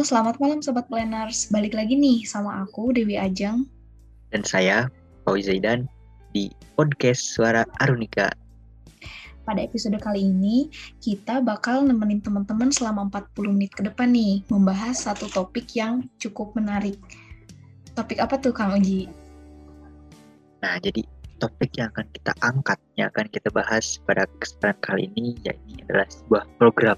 Halo, selamat malam Sobat Planners. Balik lagi nih sama aku, Dewi Ajeng. Dan saya, Pauwi Zaidan, di podcast Suara Arunika. Pada episode kali ini, kita bakal nemenin teman-teman selama 40 menit ke depan nih, membahas satu topik yang cukup menarik. Topik apa tuh, Kang Uji? Nah, jadi topik yang akan kita angkat, yang akan kita bahas pada kesempatan kali ini, yaitu adalah sebuah program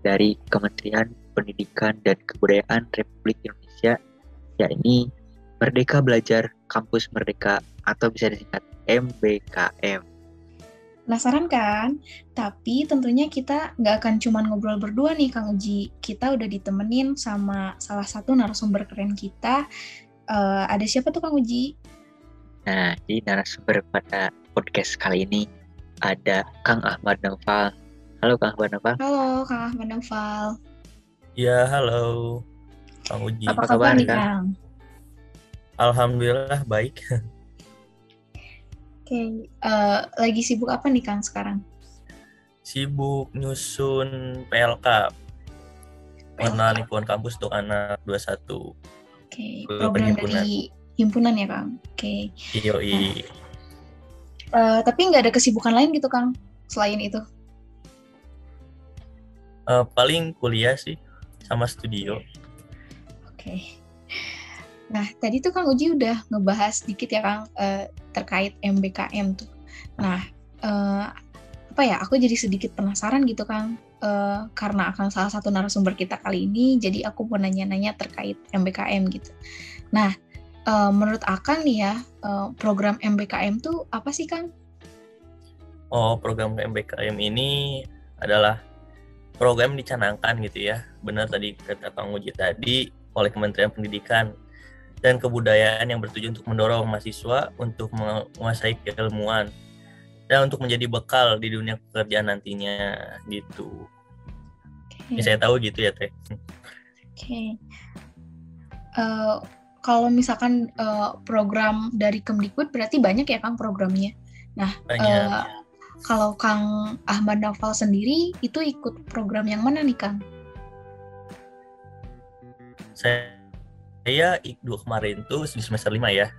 dari Kementerian Pendidikan dan Kebudayaan Republik Indonesia, yakni Merdeka Belajar Kampus Merdeka atau bisa disingkat MBKM. Penasaran kan? Tapi tentunya kita nggak akan cuma ngobrol berdua nih Kang Uji. Kita udah ditemenin sama salah satu narasumber keren kita. Uh, ada siapa tuh Kang Uji? Nah, di narasumber pada podcast kali ini ada Kang Ahmad Naufal. Halo Kang Ahmad Naufal. Halo Kang Ahmad Naufal. Ya, halo. Kang Uji. Apa, kabar nih, Kang? Alhamdulillah baik. Oke, okay. uh, eh, lagi sibuk apa nih Kang sekarang? Sibuk nyusun PLK. Warna lingkungan kampus untuk anak 21. Oke, okay. program himpunan. dari himpunan ya Kang? Oke. Okay. Iya, nah. Uh, tapi nggak ada kesibukan lain gitu Kang, selain itu? Uh, paling kuliah sih sama studio. Oke. Okay. Nah, tadi tuh Kang Uji udah ngebahas sedikit ya Kang uh, terkait MBKM tuh. Nah, uh, apa ya? Aku jadi sedikit penasaran gitu Kang. Uh, karena akan salah satu narasumber kita kali ini, jadi aku mau nanya-nanya terkait MBKM gitu. Nah, uh, menurut Akan nih ya, uh, program MBKM tuh apa sih Kang? Oh, program MBKM ini adalah program dicanangkan gitu ya benar tadi kata Kang Uji tadi oleh Kementerian Pendidikan dan Kebudayaan yang bertujuan untuk mendorong mahasiswa untuk menguasai keilmuan dan untuk menjadi bekal di dunia pekerjaan nantinya gitu. Okay. saya tahu gitu ya teh. Oke. Okay. Uh, eh, kalau misalkan uh, program dari Kemdikbud berarti banyak ya kang programnya. Nah, banyak. Uh, kalau Kang Ahmad Naufal sendiri itu ikut program yang mana nih Kang? Saya saya dua kemarin tuh di semester lima ya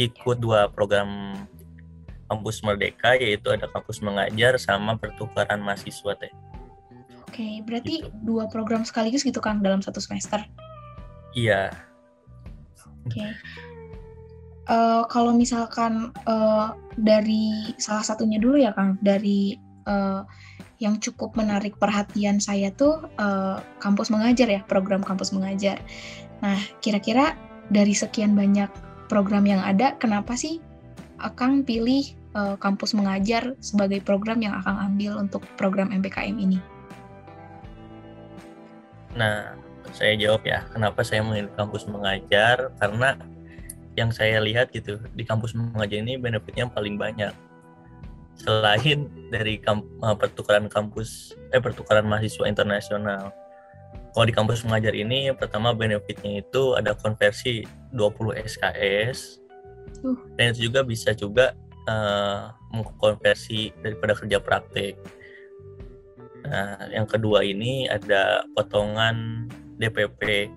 ikut dua program kampus merdeka yaitu ada kampus mengajar sama pertukaran mahasiswa teh. Oke, berarti gitu. dua program sekaligus gitu Kang dalam satu semester? Iya. Oke uh, kalau misalkan uh, dari salah satunya dulu ya Kang, dari uh, yang cukup menarik perhatian saya tuh uh, kampus mengajar ya, program kampus mengajar. Nah, kira-kira dari sekian banyak program yang ada, kenapa sih Akang pilih uh, kampus mengajar sebagai program yang Akang ambil untuk program MBKM ini? Nah, saya jawab ya, kenapa saya memilih kampus mengajar? Karena yang saya lihat gitu di kampus mengajar ini benefitnya paling banyak. Selain dari kamp, uh, pertukaran kampus eh pertukaran mahasiswa internasional. Kalau di kampus mengajar ini pertama benefitnya itu ada konversi 20 SKS uh. dan itu juga bisa juga uh, mengkonversi daripada kerja praktek. Nah yang kedua ini ada potongan DPP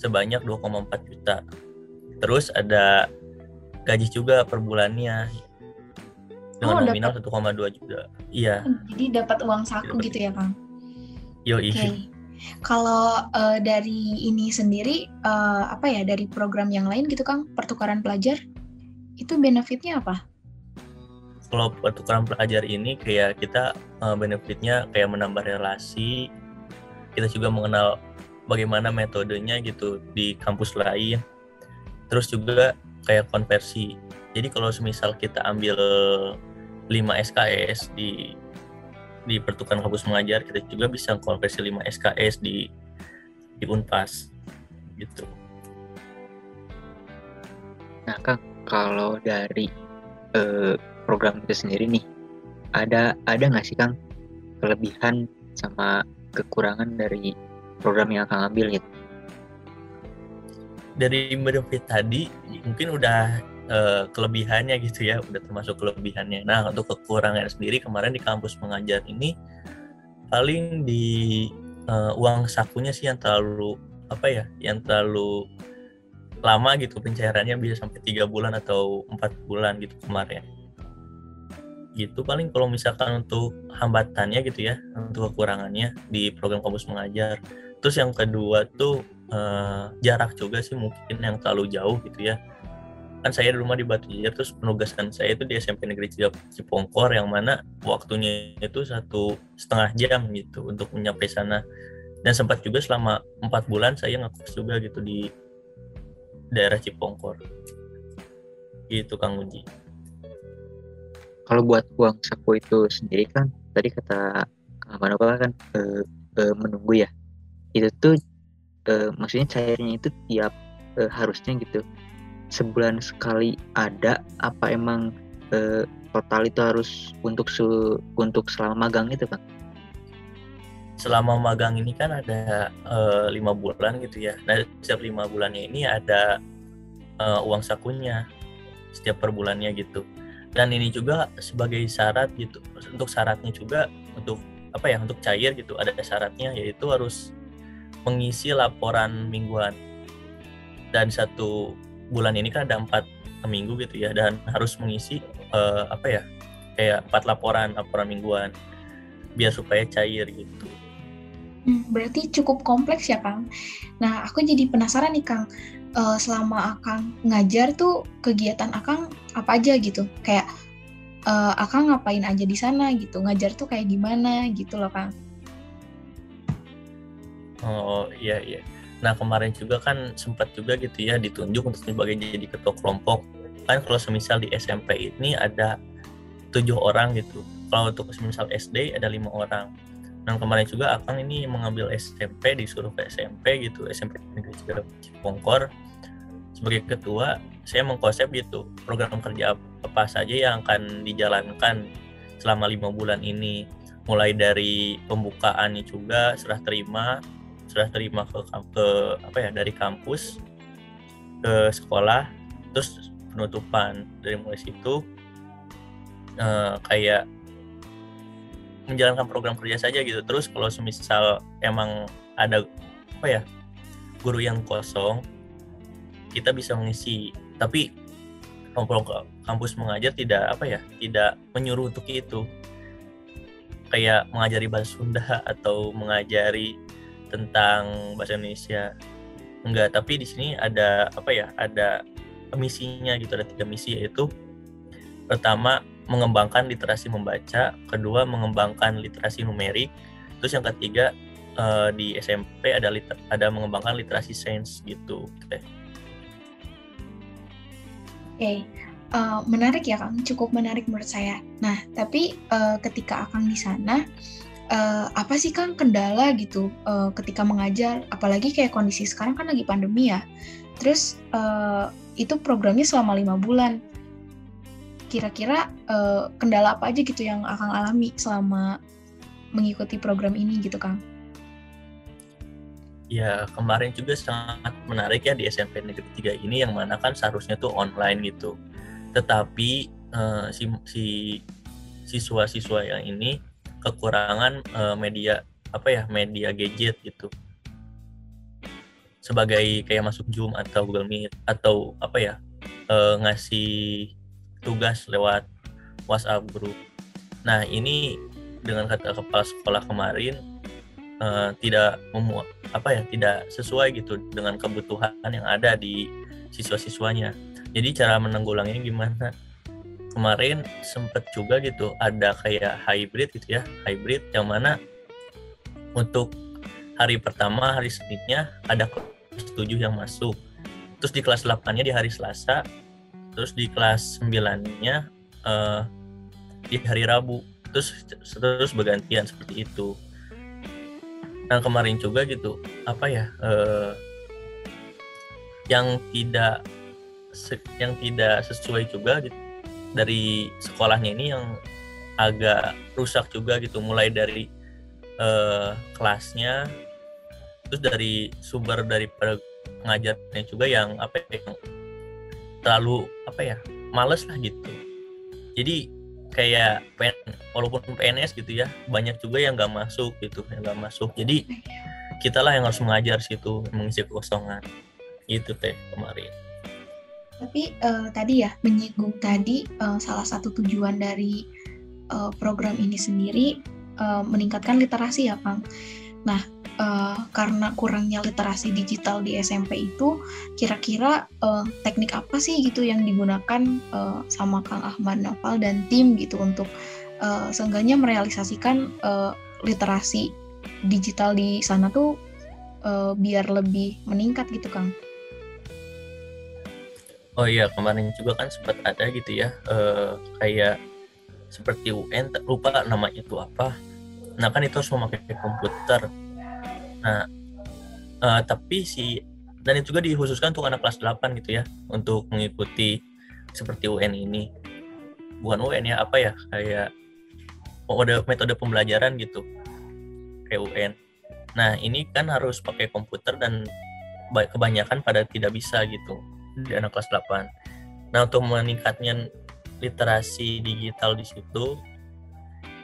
sebanyak 2,4 juta. Terus ada gaji juga per bulannya dengan oh, nominal 1,2 juta. Iya. Jadi dapat uang saku gitu ya, Kang? Yo, iya. Okay. Kalau uh, dari ini sendiri uh, apa ya dari program yang lain gitu, Kang, pertukaran pelajar itu benefitnya apa? Kalau pertukaran pelajar ini kayak kita uh, benefitnya kayak menambah relasi, kita juga mengenal bagaimana metodenya gitu di kampus lain terus juga kayak konversi jadi kalau semisal kita ambil 5 SKS di di pertukaran kampus mengajar kita juga bisa konversi 5 SKS di di Unpas gitu. Nah, Kang, kalau dari eh, program itu sendiri nih, ada ada nggak sih Kang kelebihan sama kekurangan dari program yang akan ambil gitu. Dari benefit tadi mungkin udah uh, kelebihannya gitu ya udah termasuk kelebihannya. Nah untuk kekurangan sendiri kemarin di kampus mengajar ini paling di uh, uang sakunya sih yang terlalu apa ya yang terlalu lama gitu pencairannya bisa sampai tiga bulan atau empat bulan gitu kemarin gitu. Paling kalau misalkan untuk hambatannya gitu ya untuk kekurangannya di program kampus mengajar. Terus yang kedua tuh uh, jarak juga sih mungkin yang terlalu jauh gitu ya. Kan saya di rumah di Batu Jajar terus penugasan saya itu di SMP Negeri Cipongkor yang mana waktunya itu satu setengah jam gitu untuk menyampai sana. Dan sempat juga selama empat bulan saya ngekos juga gitu di daerah Cipongkor. Gitu Kang Uji kalau buat uang saku itu sendiri kan tadi kata Kang Manoka kan e, e, menunggu ya itu tuh e, maksudnya cairnya itu tiap e, harusnya gitu sebulan sekali ada apa emang eh, total itu harus untuk se untuk selama magang itu kan? Selama magang ini kan ada eh, lima bulan gitu ya. Nah setiap lima bulannya ini ada eh, uang sakunya setiap per bulannya gitu. Dan ini juga sebagai syarat gitu. Untuk syaratnya juga untuk apa ya untuk cair gitu ada syaratnya yaitu harus mengisi laporan mingguan dan satu bulan ini kan ada empat minggu gitu ya dan harus mengisi uh, apa ya kayak empat laporan laporan mingguan biar supaya cair gitu. Hmm, berarti cukup kompleks ya Kang. Nah aku jadi penasaran nih Kang, uh, selama Akang ngajar tuh kegiatan Akang apa aja gitu? Kayak uh, Akang ngapain aja di sana gitu? Ngajar tuh kayak gimana gitu loh Kang? Oh iya iya. Nah kemarin juga kan sempat juga gitu ya ditunjuk untuk sebagai jadi ketua kelompok. Kan kalau semisal di SMP ini ada tujuh orang gitu. Kalau untuk semisal SD ada lima orang. Dan kemarin juga Akang ini mengambil SMP disuruh ke SMP gitu SMP Negeri Cipongkor sebagai ketua saya mengkonsep gitu program kerja apa saja yang akan dijalankan selama lima bulan ini. Mulai dari pembukaannya juga serah terima sudah terima ke, ke apa ya dari kampus ke sekolah terus penutupan. Dari mulai situ uh, kayak menjalankan program kerja saja gitu. Terus kalau semisal emang ada apa ya guru yang kosong kita bisa mengisi. Tapi kelompok kampus mengajar tidak apa ya tidak menyuruh untuk itu. Kayak mengajari bahasa Sunda atau mengajari tentang bahasa Indonesia. Enggak tapi di sini ada apa ya ada misinya gitu. Ada tiga misi yaitu pertama mengembangkan literasi membaca kedua mengembangkan literasi numerik terus yang ketiga uh, di SMP ada liter ada mengembangkan literasi sains gitu oke okay. uh, eh, menarik ya kang. Cukup menarik menurut saya. Nah tapi uh, ketika akan di sana uh, apa sih kan kendala gitu uh, ketika mengajar? Apalagi kayak kondisi sekarang kan lagi pandemi ya. Terus uh, itu programnya selama lima bulan kira-kira uh, kendala apa aja gitu yang akan alami selama mengikuti program ini gitu kang Ya kemarin juga sangat menarik ya di SMP Negeri 3 ini yang mana kan seharusnya tuh online gitu. Tetapi uh, si, si siswa-siswa yang ini kekurangan uh, media apa ya media gadget gitu sebagai kayak masuk Zoom atau Google Meet atau apa ya uh, ngasih tugas lewat WhatsApp grup. Nah ini dengan kata kepala sekolah kemarin uh, tidak memuat apa ya tidak sesuai gitu dengan kebutuhan yang ada di siswa-siswanya. Jadi cara menanggulanginya gimana? kemarin sempet juga gitu ada kayak hybrid gitu ya hybrid yang mana untuk hari pertama hari Seninnya ada kelas 7 yang masuk terus di kelas 8 nya di hari Selasa terus di kelas 9 nya uh, di hari Rabu. Terus terus bergantian seperti itu. Nah kemarin juga gitu apa ya uh, yang tidak yang tidak sesuai juga gitu dari sekolahnya ini yang agak rusak juga gitu. Mulai dari uh, kelasnya terus dari sumber dari pengajarnya juga yang apa ya, yang terlalu apa ya males lah gitu. Jadi kayak PN, walaupun PNS gitu ya banyak juga yang nggak masuk gitu yang nggak masuk. Jadi kita lah yang harus mengajar situ mengisi kekosongan. Itu teh kemarin. Tapi uh, tadi ya menyinggung tadi uh, salah satu tujuan dari uh, program ini sendiri uh, meningkatkan literasi ya Kang. Nah uh, karena kurangnya literasi digital di SMP itu kira-kira uh, teknik apa sih gitu yang digunakan uh, sama Kang Ahmad Noval dan tim gitu untuk uh, seenggaknya merealisasikan uh, literasi digital di sana tuh uh, biar lebih meningkat gitu Kang. Oh iya kemarin juga kan sempat ada gitu ya uh, kayak seperti UN lupa nama itu apa. Nah kan itu harus memakai komputer. Nah uh, tapi si dan itu juga dikhususkan untuk anak kelas 8 gitu ya untuk mengikuti seperti UN ini. Bukan UN ya apa ya kayak metode metode pembelajaran gitu kayak UN. Nah ini kan harus pakai komputer dan kebanyakan pada tidak bisa gitu di anak kelas 8. Nah, untuk meningkatnya literasi digital di situ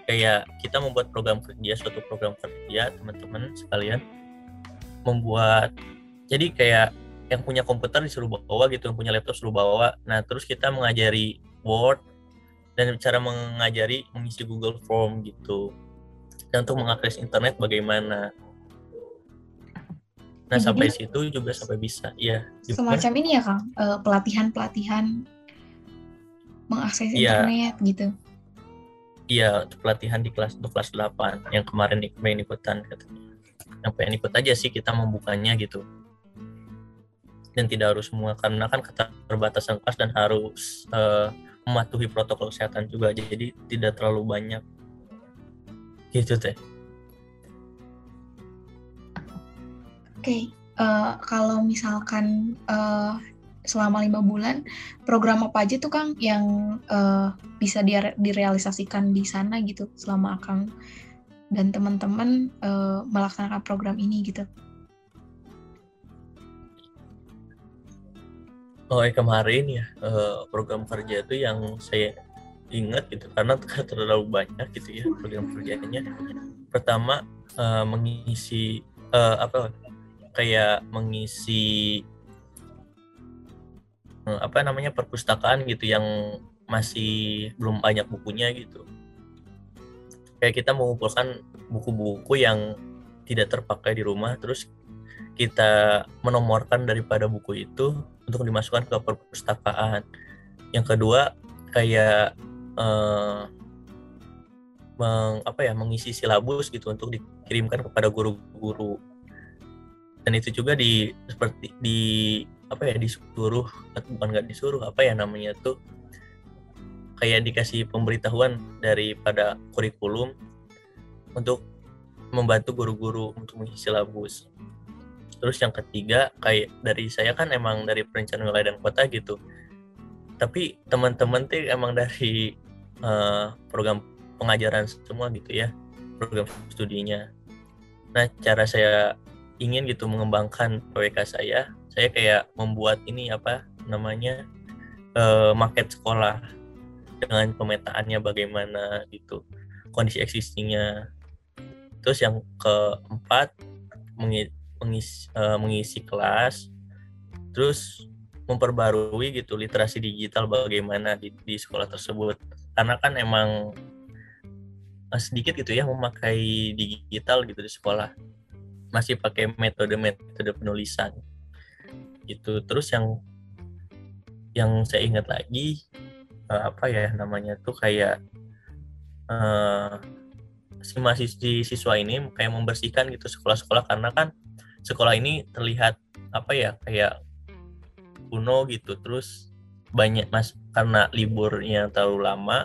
kayak kita membuat program kerja suatu program kerja teman-teman sekalian membuat jadi kayak yang punya komputer disuruh bawa gitu yang punya laptop suruh bawa nah terus kita mengajari Word dan cara mengajari mengisi Google Form gitu dan untuk mengakses internet bagaimana Nah, Jadi, sampai situ juga sampai bisa. Iya. Semacam ini ya, Kang, uh, pelatihan-pelatihan mengakses ya. internet gitu. Iya, pelatihan di kelas untuk kelas 8 yang kemarin pengen ikutan katanya. Yang pengen ikut aja sih kita membukanya gitu. Dan tidak harus semua karena kan keterbatasan kelas dan harus uh, mematuhi protokol kesehatan juga. Jadi tidak terlalu banyak. Gitu teh. okay. uh, eh, kalau misalkan uh, selama lima bulan program apa aja tuh Kang yang uh, bisa dire direalisasikan di sana gitu selama Kang dan teman-teman uh, melaksanakan program ini gitu. Oh kemarin ya uh, program kerja itu yang saya ingat gitu karena terlalu banyak gitu ya program kerjanya. Pertama uh, mengisi uh, apa kayak mengisi apa namanya perpustakaan gitu yang masih belum banyak bukunya gitu. Kayak kita mengumpulkan buku-buku yang tidak terpakai di rumah terus kita menomorkan daripada buku itu untuk dimasukkan ke perpustakaan. Yang kedua kayak eh, meng, apa ya mengisi silabus gitu untuk dikirimkan kepada guru-guru. Dan itu juga di seperti di apa ya disuruh bukan nggak disuruh apa ya namanya tuh kayak dikasih pemberitahuan daripada kurikulum untuk membantu guru-guru untuk mengisi silabus. Terus yang ketiga kayak dari saya kan emang dari perencanaan wilayah dan kota gitu. Tapi teman-teman tuh emang dari uh, program pengajaran semua gitu ya, program studinya. Nah, cara saya ingin gitu mengembangkan PWK saya saya kayak membuat ini apa namanya uh, market sekolah dengan pemetaannya bagaimana gitu kondisi existingnya. Terus yang keempat mengisi, mengisi, uh, mengisi kelas terus memperbarui gitu literasi digital bagaimana di, di sekolah tersebut. Karena kan emang eh, sedikit gitu ya memakai digital gitu di sekolah. Masih pakai metode-metode penulisan gitu. Terus yang yang saya ingat lagi uh, apa ya namanya tuh kayak uh, si mahasiswa siswa ini kayak membersihkan gitu sekolah-sekolah karena kan sekolah ini terlihat apa ya kayak kuno gitu. Terus banyak mas karena liburnya terlalu lama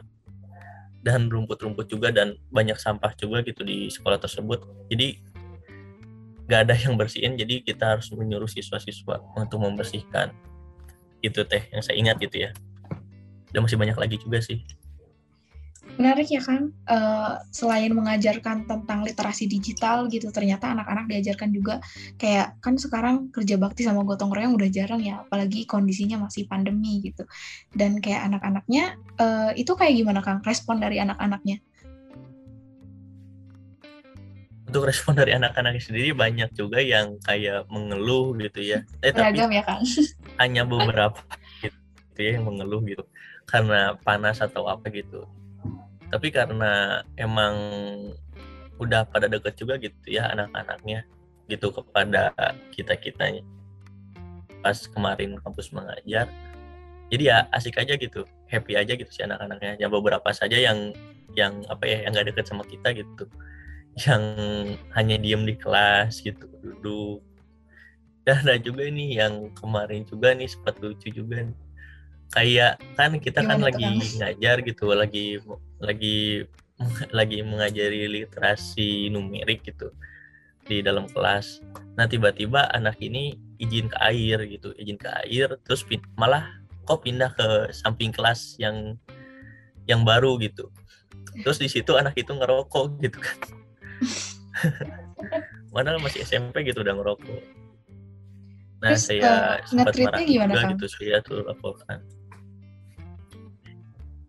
dan rumput-rumput juga dan banyak sampah juga gitu di sekolah tersebut. Jadi gak ada yang bersihin jadi kita harus menyuruh siswa-siswa untuk membersihkan. Itu teh yang saya ingat gitu ya. Dan masih banyak lagi juga sih. Menarik ya kan uh, selain mengajarkan tentang literasi digital gitu ternyata anak-anak diajarkan juga kayak kan sekarang kerja bakti sama gotong royong udah jarang ya apalagi kondisinya masih pandemi gitu. Dan kayak anak-anaknya uh, itu kayak gimana kang respon dari anak-anaknya untuk respon dari anak-anak sendiri banyak juga yang kayak mengeluh gitu ya. Eh, Beragam tapi ya kan hanya beberapa gitu ya yang mengeluh gitu. Karena panas atau apa gitu. Tapi karena emang udah pada deket juga gitu ya anak-anaknya gitu kepada kita kitanya pas kemarin kampus mengajar jadi ya asik aja gitu happy aja gitu si anak-anaknya. Ya beberapa saja yang yang apa ya yang gak deket sama kita gitu yang hanya diem di kelas gitu duduk. Dan ada juga ini yang kemarin juga nih sempat lucu juga nih. Kayak kan kita kan Gimana kan lagi kan? ngajar gitu lagi lagi lagi mengajari literasi numerik gitu di dalam kelas. Nah tiba-tiba anak ini izin ke air gitu izin ke air terus malah kok pindah ke samping kelas yang yang baru gitu. Terus di situ anak itu ngerokok gitu kan padahal masih SMP gitu udah ngerokok. Nah terus, saya uh, sempat marah juga kan? gitu saya tuh laporkan.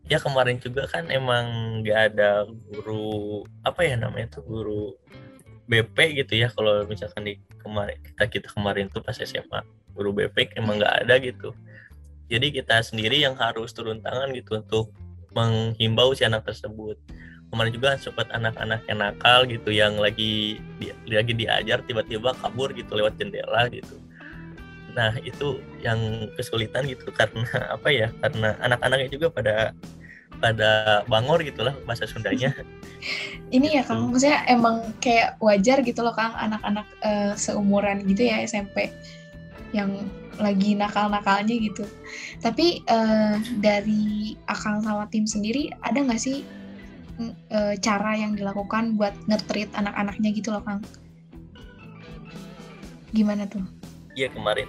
Ya kemarin juga kan emang nggak ada guru apa ya namanya tuh guru BP gitu ya kalau misalkan di kemarin kita kita kemarin tuh pas SMA guru BP emang nggak ada gitu. Jadi kita sendiri yang harus turun tangan gitu untuk menghimbau si anak tersebut kemarin juga sempat anak-anak yang nakal gitu yang lagi di, lagi diajar tiba-tiba kabur gitu lewat jendela gitu nah itu yang kesulitan gitu karena apa ya karena anak-anaknya juga pada pada bangor gitulah bahasa Sundanya. Ini ya Kang, maksudnya emang kayak wajar gitu loh Kang anak-anak uh, seumuran gitu ya SMP yang lagi nakal-nakalnya gitu. Tapi uh, dari Akang sama tim sendiri ada nggak sih uh, cara yang dilakukan buat ngetrit anak-anaknya gitu loh Kang? Gimana tuh? Iya kemarin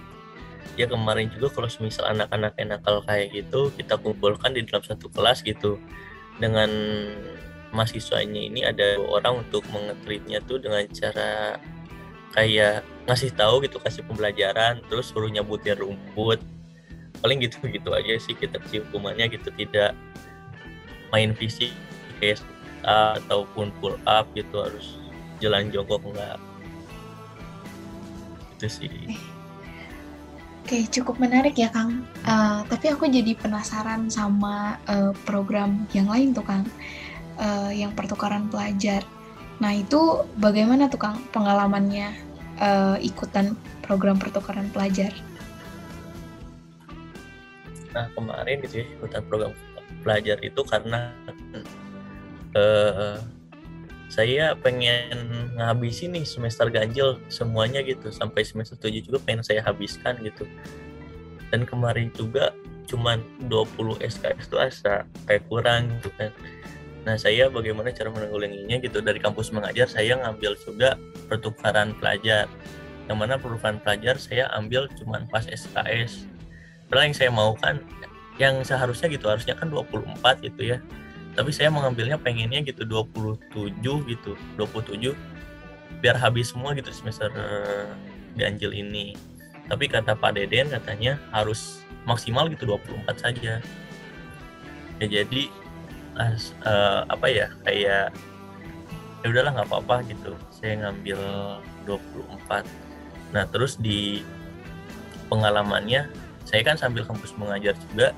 ya kemarin juga kalau misal anak-anak nakal kayak gitu kita kumpulkan di dalam satu kelas gitu dengan mahasiswanya ini ada orang untuk mengetritnya tuh dengan cara kayak ngasih tahu gitu kasih pembelajaran terus suruh nyabutin rumput paling gitu gitu aja sih kita kasih hukumannya gitu tidak main fisik kayak ataupun pull up gitu harus jalan jongkok enggak itu sih Oke, cukup menarik ya Kang. Uh, tapi aku jadi penasaran sama uh, program yang lain tuh Kang, uh, yang pertukaran pelajar. Nah itu bagaimana tuh Kang pengalamannya uh, ikutan program pertukaran pelajar? Nah kemarin gitu ya ikutan program pelajar itu karena uh, saya pengen ngabisin nih semester ganjil semuanya gitu. Sampai semester 7 juga pengen saya habiskan gitu. Dan kemarin juga cuman 20 SKS itu asa kayak kurang gitu kan. Nah saya bagaimana cara menanggulanginya gitu? Dari kampus mengajar saya ngambil juga pertukaran pelajar. Yang mana pertukaran pelajar saya ambil cuman pas SKS padahal yang saya mau kan yang seharusnya gitu harusnya kan 24 gitu ya tapi saya mengambilnya pengennya gitu 27 gitu 27 biar habis semua gitu semester ganjil ini. Tapi kata Pak Deden katanya harus maksimal gitu 24 saja. Ya jadi as, uh, apa ya kayak ya udahlah nggak apa-apa gitu. Saya ngambil 24 nah terus di pengalamannya saya kan sambil kampus mengajar juga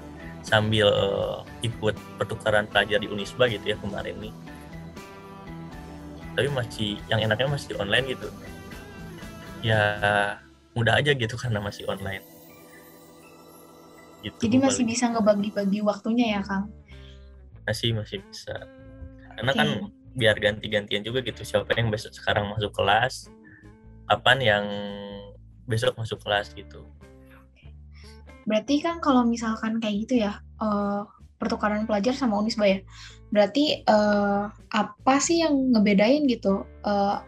sambil uh, ikut pertukaran pelajar di Unisba gitu ya kemarin nih. Tapi masih yang enaknya masih online gitu. Ya mudah aja gitu karena masih online. Gitu jadi masih bisa ngebagi-bagi waktunya ya Kang? Masih masih bisa. Karena okay. kan biar ganti-gantian juga gitu siapa yang besok sekarang masuk kelas kapan yang besok masuk kelas gitu Berarti kan kalau misalkan kayak gitu ya, uh, pertukaran pelajar sama Unisba ya. Berarti uh, apa sih yang ngebedain gitu uh,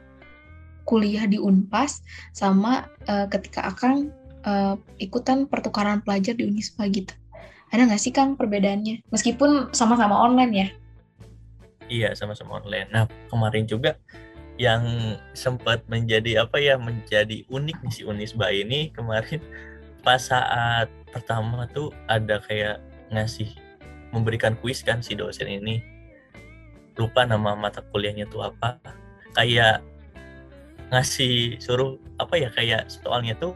kuliah di Unpas sama uh, ketika akan uh, ikutan pertukaran pelajar di Unisba gitu? Ada nggak sih Kang perbedaannya? Meskipun sama-sama online ya? Iya, sama-sama online. Nah, kemarin juga yang sempat menjadi apa ya menjadi unik nih si Unisba ini kemarin pas saat pertama tuh ada kayak ngasih memberikan kuis kan si dosen ini. Lupa nama mata kuliahnya tuh apa. Kayak ngasih suruh apa ya kayak soalnya tuh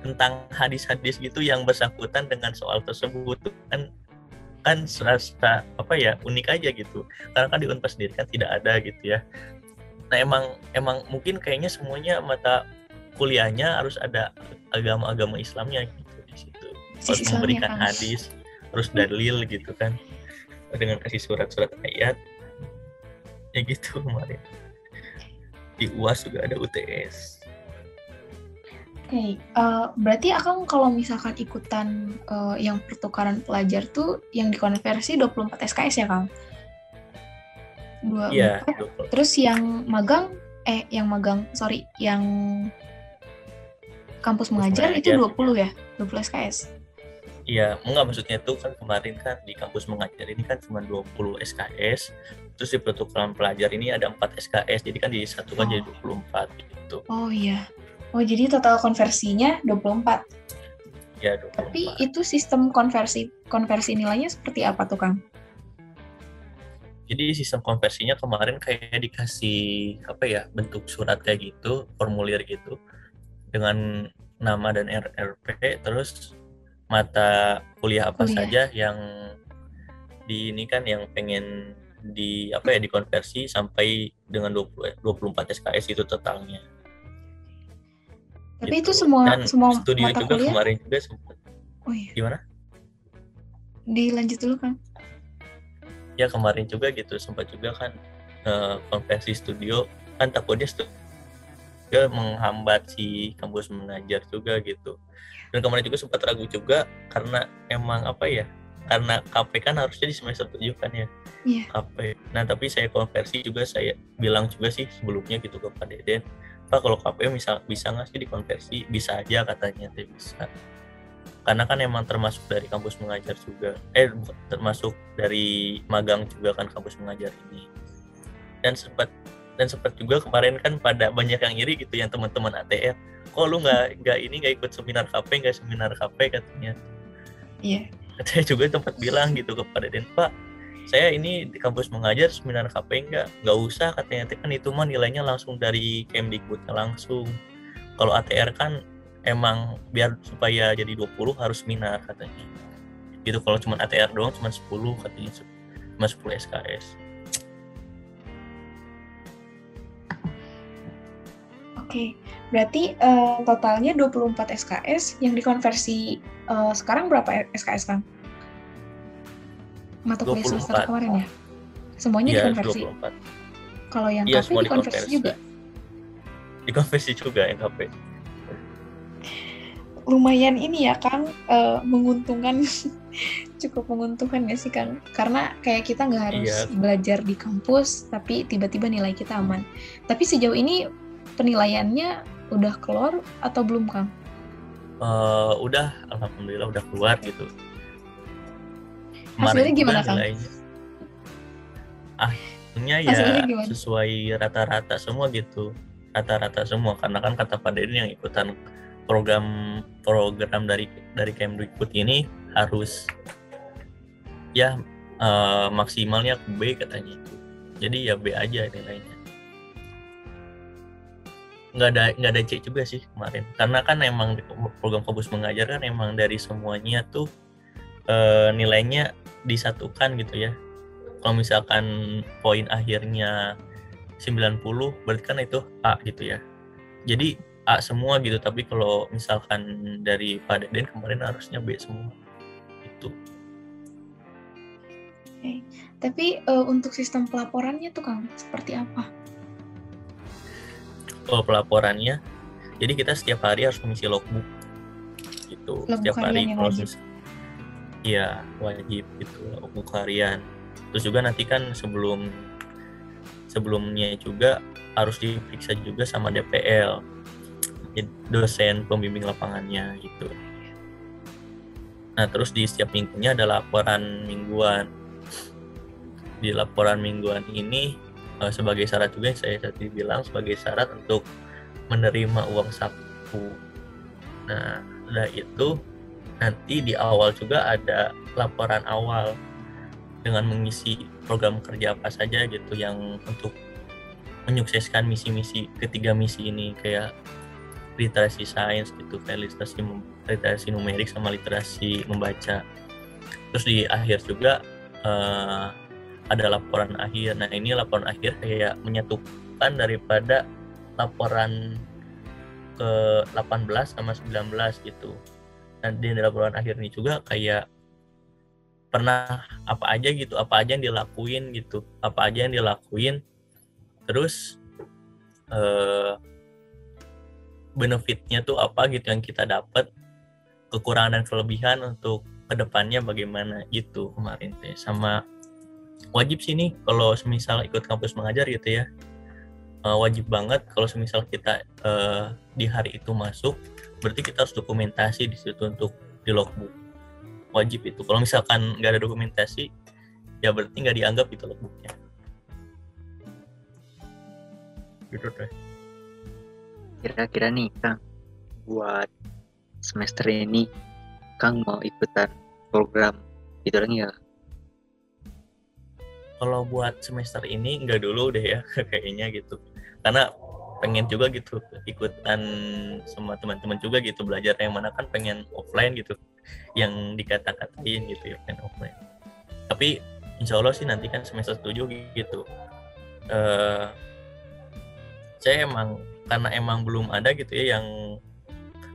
tentang hadis-hadis gitu yang bersangkutan dengan soal tersebut tuh kan kan serasa apa ya unik aja gitu. Karena kan di Unpad sendiri kan tidak ada gitu ya. Nah emang emang mungkin kayaknya semuanya mata kuliahnya harus ada agama-agama Islamnya harus memberikan kan. hadis harus dalil gitu kan. Dengan kasih surat-surat ayat. Ya gitu kemarin. Di UAS juga ada UTS Oke, okay. uh, berarti akan kalau misalkan ikutan uh, yang pertukaran pelajar tuh yang dikonversi 24 SKS ya, Kang? dua yeah, terus yang magang eh yang magang sorry yang kampus mengajar, mengajar. itu 20 ya? 20 SKS Iya, enggak maksudnya itu kan kemarin kan di kampus mengajar ini kan cuma 20 SKS, terus di pertukaran pelajar ini ada 4 SKS, jadi kan disatukan oh. jadi 24 gitu. Oh iya. Oh jadi total konversinya 24. Ya, 24. Tapi itu sistem konversi konversi nilainya seperti apa tuh, Kang? jadi sistem konversinya kemarin kayak dikasih apa ya bentuk surat kayak gitu formulir gitu dengan nama dan RRP terus mata kuliah apa kuliah. saja yang di ini kan yang pengen di apa ya dikonversi sampai dengan 20 24 SKS itu totalnya. Tapi gitu. itu semua Dan semua studi mata juga kuliah? kemarin juga sempat. Oh iya. Gimana? Dilanjut dulu kan ya kemarin juga gitu sempat juga kan uh, konversi studio kan takutnya studio menghambat si kampus mengajar juga gitu. Dan kemarin juga sempat ragu juga karena emang apa ya karena KP kan harusnya di semester 7 kan ya? Yeah. KP nah tapi saya konversi juga saya bilang juga sih sebelumnya gitu ke Pak Deden Pak kalau KP misal bisa nggak sih dikonversi? Bisa aja katanya teh bisa. Karena kan emang termasuk dari kampus mengajar juga eh termasuk dari magang juga kan kampus mengajar ini. Dan sempat dan sempat juga kemarin kan pada banyak yang iri gitu yang teman-teman ATR kok lu nggak nggak ini nggak ikut seminar KP nggak seminar KP katanya. Iya. Yeah. saya juga tempat bilang gitu kepada Den Pak saya ini di kampus mengajar seminar KP nggak? Nggak usah katanya. Kan itu mah nilainya langsung dari Kemdikbudnya langsung. Kalau ATR kan emang biar supaya jadi 20 harus minat katanya. Gitu kalau cuma ATR doang cuma 10 katanya. Cuma 10 SKS Oke, berarti uh, totalnya 24 SKS yang dikonversi uh, sekarang berapa SKS kan? Mata kuliah semester kemarin ya? Semuanya ya, dikonversi? 24. Kalau yang ya, KP dikonversi, dikonversi juga? Dikonversi juga yang KP lumayan ini ya Kang uh, menguntungkan cukup menguntungkan ya sih Kang karena kayak kita nggak harus iya. belajar di kampus tapi tiba-tiba nilai kita aman tapi sejauh ini penilaiannya udah keluar atau belum Kang? Uh, udah alhamdulillah udah keluar gitu. Hasilnya gimana Kang? akhirnya ya sesuai rata-rata semua gitu. Rata-rata semua karena kan kata Pak Deddy yang ikutan program program dari dari Kemdikbud ini harus ya uh, maksimalnya B katanya itu. Jadi ya B aja nilainya nggak ada nggak ada C juga sih kemarin. Karena kan emang program kampus mengajar kan emang dari semuanya tuh uh, nilainya disatukan gitu ya. Kalau misalkan poin akhirnya 90 berarti kan itu A gitu ya. Jadi A semua gitu. Tapi kalau misalkan dari Pak Deden kemarin harusnya B semua. Itu. Okay. tapi uh, untuk sistem pelaporannya tuh Kang seperti apa kalau pelaporannya. Jadi kita setiap hari harus mengisi logbook. Gitu logbook setiap hari kalau iya wajib itu logbook harian. Terus juga nanti kan sebelum sebelumnya juga harus diperiksa juga sama DPL dosen pembimbing lapangannya gitu. Nah terus di setiap minggunya ada laporan mingguan. di laporan mingguan ini uh, sebagai syarat juga yang saya tadi bilang sebagai syarat untuk menerima uang saku. Nah, udah itu nanti di awal juga ada laporan awal dengan mengisi program kerja apa saja gitu yang untuk menyukseskan misi-misi ketiga misi ini kayak literasi sains gitu kayak literasi literasi numerik sama literasi membaca terus di akhir juga uh, ada laporan akhir. Nah ini laporan akhir kayak menyatukan daripada laporan ke 18 sama 19 gitu. Dan di laporan akhir ini juga kayak pernah apa aja gitu apa aja yang dilakuin gitu apa aja yang dilakuin. Terus uh, benefitnya tuh apa gitu yang kita dapat kekurangan dan kelebihan untuk ke depannya bagaimana gitu kemarin teh sama wajib sih nih kalau semisal ikut kampus mengajar gitu ya. Uh, wajib banget kalau semisal kita uh, di hari itu masuk berarti kita harus dokumentasi di situ untuk di logbook. Wajib itu. Kalau misalkan nggak ada dokumentasi ya berarti nggak dianggap itu logbooknya. Gitu deh kira-kira nih Kang buat semester ini Kang mau ikutan program itu lagi ya kalau buat semester ini enggak dulu deh ya kayaknya gitu. Karena pengen juga gitu ikutan sama teman-teman juga gitu belajar yang mana kan pengen offline gitu yang dikata-katain gitu ya pengen offline. Tapi insya Allah sih nanti kan semester 7 gitu. Uh, saya emang karena emang belum ada gitu ya yang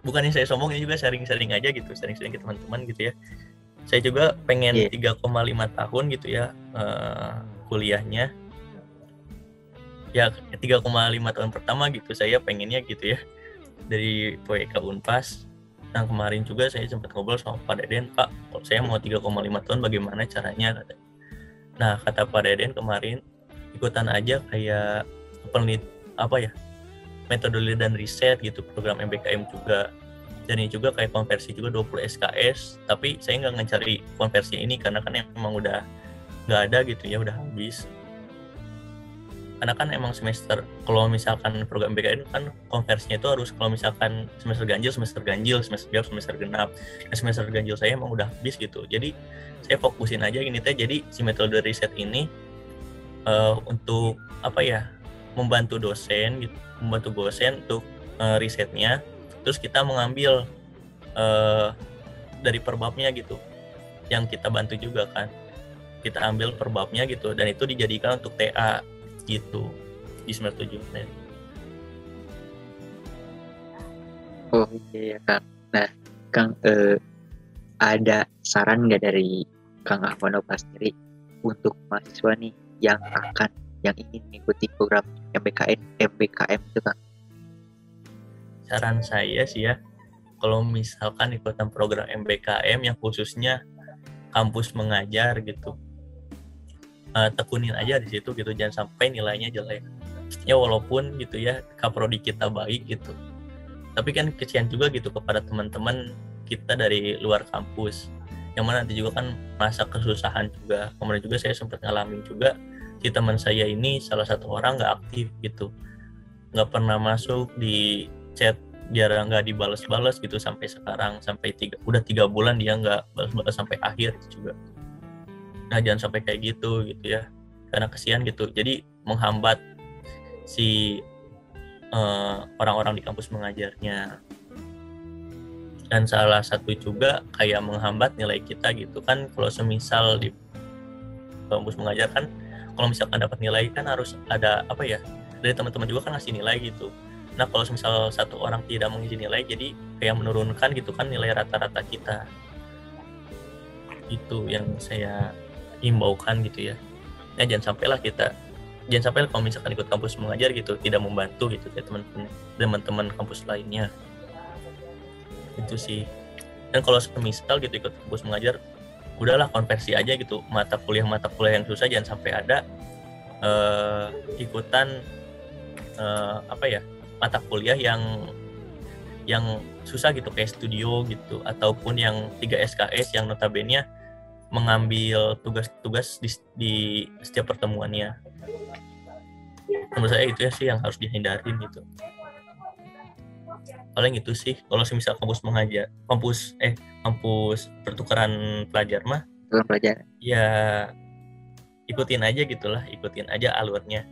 bukannya saya sombong ya juga sharing-sharing aja gitu sharing-sharing ke teman-teman gitu ya saya juga pengen yeah. 3,5 tahun gitu ya uh, kuliahnya. Ya 3,5 tahun pertama gitu saya pengennya gitu ya dari PWK Unpas. Yang kemarin juga saya sempat ngobrol sama Pak Deden Pak kalau saya mau 3,5 tahun bagaimana caranya? Nah kata Pak Deden kemarin ikutan aja kayak penelit apa ya metodologi dan riset gitu program MBKM juga dan ini juga kayak konversi juga 20 SKS tapi saya nggak ngecari konversi ini karena kan emang udah nggak ada gitu ya udah habis. Karena kan emang semester kalau misalkan program MBKM kan konversinya itu harus kalau misalkan semester ganjil semester ganjil semester genap semester genap. Nah, semester ganjil saya emang udah habis gitu. Jadi saya fokusin aja gini teh. Jadi si metode riset ini uh, untuk apa ya membantu dosen gitu membantu dosen untuk uh, risetnya terus kita mengambil uh, dari perbabnya gitu yang kita bantu juga kan. Kita ambil perbabnya gitu dan itu dijadikan untuk TA gitu di semester 7 nah. oh iya kang. Nah kang uh, ada saran nggak dari kang Ahmad sendiri untuk mahasiswa nih yang akan yang ingin mengikuti program MBKM MBKM itu kan saran saya sih ya kalau misalkan ikutan program MBKM yang khususnya kampus mengajar gitu uh, tekunin aja di situ gitu jangan sampai nilainya jelek. Ya walaupun gitu ya kaprodi kita baik gitu. Tapi kan kesian juga gitu kepada teman-teman kita dari luar kampus yang mana nanti juga kan masa kesusahan juga. Kemudian juga saya sempat ngalamin juga si teman saya ini salah satu orang nggak aktif gitu. Nggak pernah masuk di chat jarang nggak dibalas-balas gitu sampai sekarang sampai tiga udah tiga bulan dia nggak balas-balas sampai akhir juga. Nah jangan sampai kayak gitu gitu ya. Karena kesian gitu. Jadi menghambat si eh, orang-orang di kampus mengajarnya. Dan salah satu juga kayak menghambat nilai kita gitu. Kan kalau semisal di kampus mengajar kan kalau misalkan dapat nilai kan harus ada apa ya dari teman-teman juga kan ngasih nilai gitu nah kalau misal satu orang tidak mengisi nilai jadi kayak menurunkan gitu kan nilai rata-rata kita. Itu yang saya himbaukan gitu ya. Ya jangan sampailah kita jangan sampai kalau misalkan ikut kampus mengajar gitu tidak membantu gitu ya teman-teman teman-teman kampus lainnya. Itu sih. Dan kalau semisal gitu ikut kampus mengajar udahlah konversi aja gitu. Mata kuliah mata kuliah yang susah jangan sampai ada uh, ikutan uh, apa ya mata kuliah yang yang susah gitu kayak studio gitu ataupun yang 3 SKS yang notabene mengambil tugas-tugas di, di setiap pertemuannya. Menurut saya itu ya sih yang harus dihindarin gitu. Paling itu sih kalau misal kampus mengajar kampus eh kampus pertukaran pelajar mah pertukaran pelajar. ya ikutin aja gitulah ikutin aja alurnya.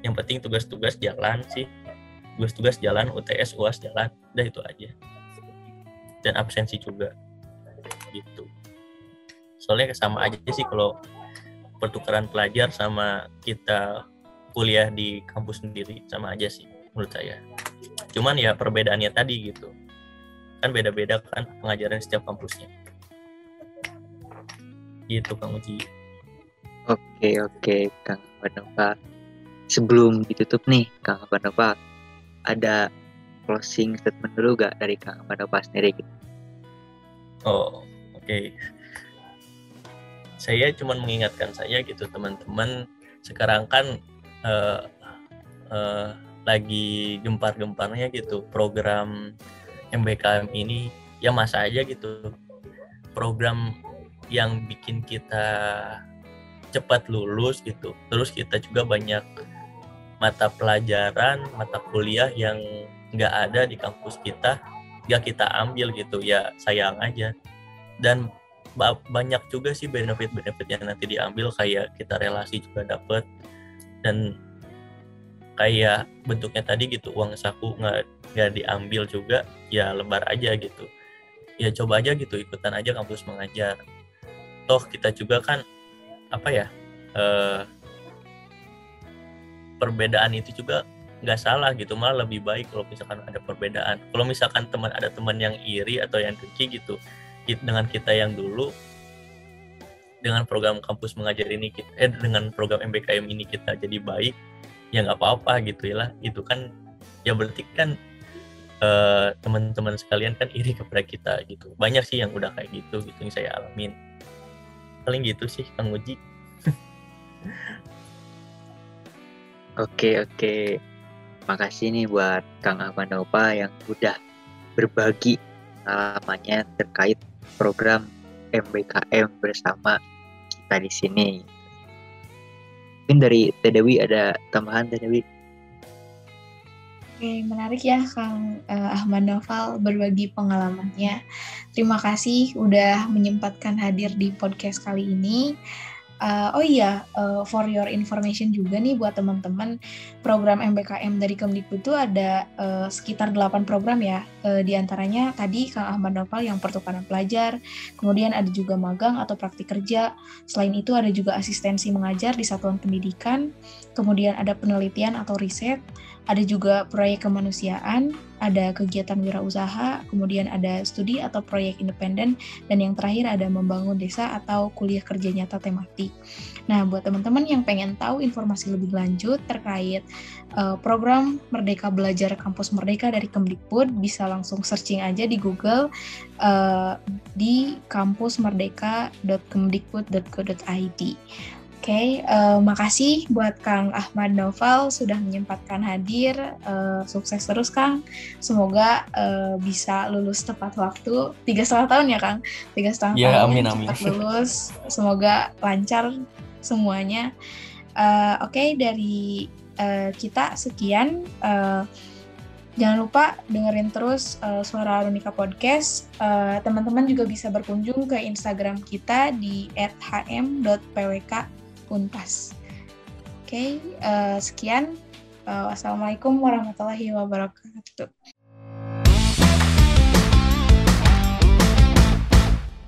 Yang penting tugas-tugas jalan sih tugas-tugas jalan UTS UAS jalan. Udah itu aja. Dan absensi juga. Gitu. Soalnya sama aja sih kalau pertukaran pelajar sama kita kuliah di kampus sendiri sama aja sih menurut saya. Cuman ya perbedaannya tadi gitu. Kan beda-beda kan pengajaran setiap kampusnya. Gitu Kang Uji oke oke Kang Banova sebelum ditutup nih Kang Banova ada closing statement dulu gak dari Kang Banova sendiri gitu? Oh oke. Okay. saya cuma mengingatkan saya gitu teman-teman. Sekarang kan uh, uh, lagi gempar-gemparnya gitu program MBKM ini. Ya masa aja gitu. Program yang bikin kita cepat lulus gitu. Terus kita juga banyak mata pelajaran mata kuliah yang nggak ada di kampus kita nggak kita ambil gitu ya sayang aja. Dan banyak juga sih benefit-benefit yang nanti diambil kayak kita relasi juga dapet. Dan kayak bentuknya tadi gitu uang saku nggak nggak diambil juga ya lebar aja gitu. Ya coba aja gitu ikutan aja kampus mengajar. Toh kita juga kan apa ya eh, perbedaan itu juga nggak salah gitu malah lebih baik kalau misalkan ada perbedaan. Kalau misalkan teman ada teman yang iri atau yang dengki gitu dengan kita yang dulu dengan program kampus mengajar ini kita eh dengan program MBKM ini kita jadi baik ya nggak apa-apa gitu ya lah. Itu kan ya berarti kan uh, teman-teman sekalian kan iri kepada kita gitu. Banyak sih yang udah kayak gitu gitu yang saya alamin. Paling gitu sih Kang Uji Oke oke, makasih nih buat Kang Amanova yang udah berbagi pengalamannya terkait program MBKM bersama kita di sini. Mungkin dari Tedewi ada tambahan Tedewi? Oke, menarik ya Kang uh, Ahmad Noval berbagi pengalamannya. Terima kasih udah menyempatkan hadir di podcast kali ini. Uh, oh iya, uh, for your information juga nih buat teman-teman, program MBKM dari Kemdikbud itu ada uh, sekitar 8 program ya. Uh, di antaranya tadi Kang Ahmad Noval yang pertukaran pelajar, kemudian ada juga magang atau praktik kerja. Selain itu ada juga asistensi mengajar di satuan pendidikan, kemudian ada penelitian atau riset, ada juga proyek kemanusiaan, ada kegiatan wirausaha, kemudian ada studi atau proyek independen, dan yang terakhir ada membangun desa atau kuliah kerja nyata tematik. Nah, buat teman-teman yang pengen tahu informasi lebih lanjut terkait uh, program Merdeka Belajar Kampus Merdeka dari Kemdikbud, bisa langsung searching aja di Google uh, di kampusmerdeka.kemdikbud.go.id. Oke, okay, uh, eh, makasih buat Kang Ahmad Noval sudah menyempatkan hadir. Uh, sukses terus Kang. Semoga uh, bisa lulus tepat waktu. Tiga setengah tahun ya Kang. Tiga setengah ya, tahun amin, amin. cepat lulus. Semoga lancar semuanya. Uh, Oke, okay, dari uh, kita sekian. Uh, Jangan lupa dengerin terus uh, Suara Arunika Podcast. Teman-teman uh, juga bisa berkunjung ke Instagram kita di @hm.pwk Unpas. Oke, okay, uh, eh, sekian. Uh, wassalamualaikum warahmatullahi wabarakatuh.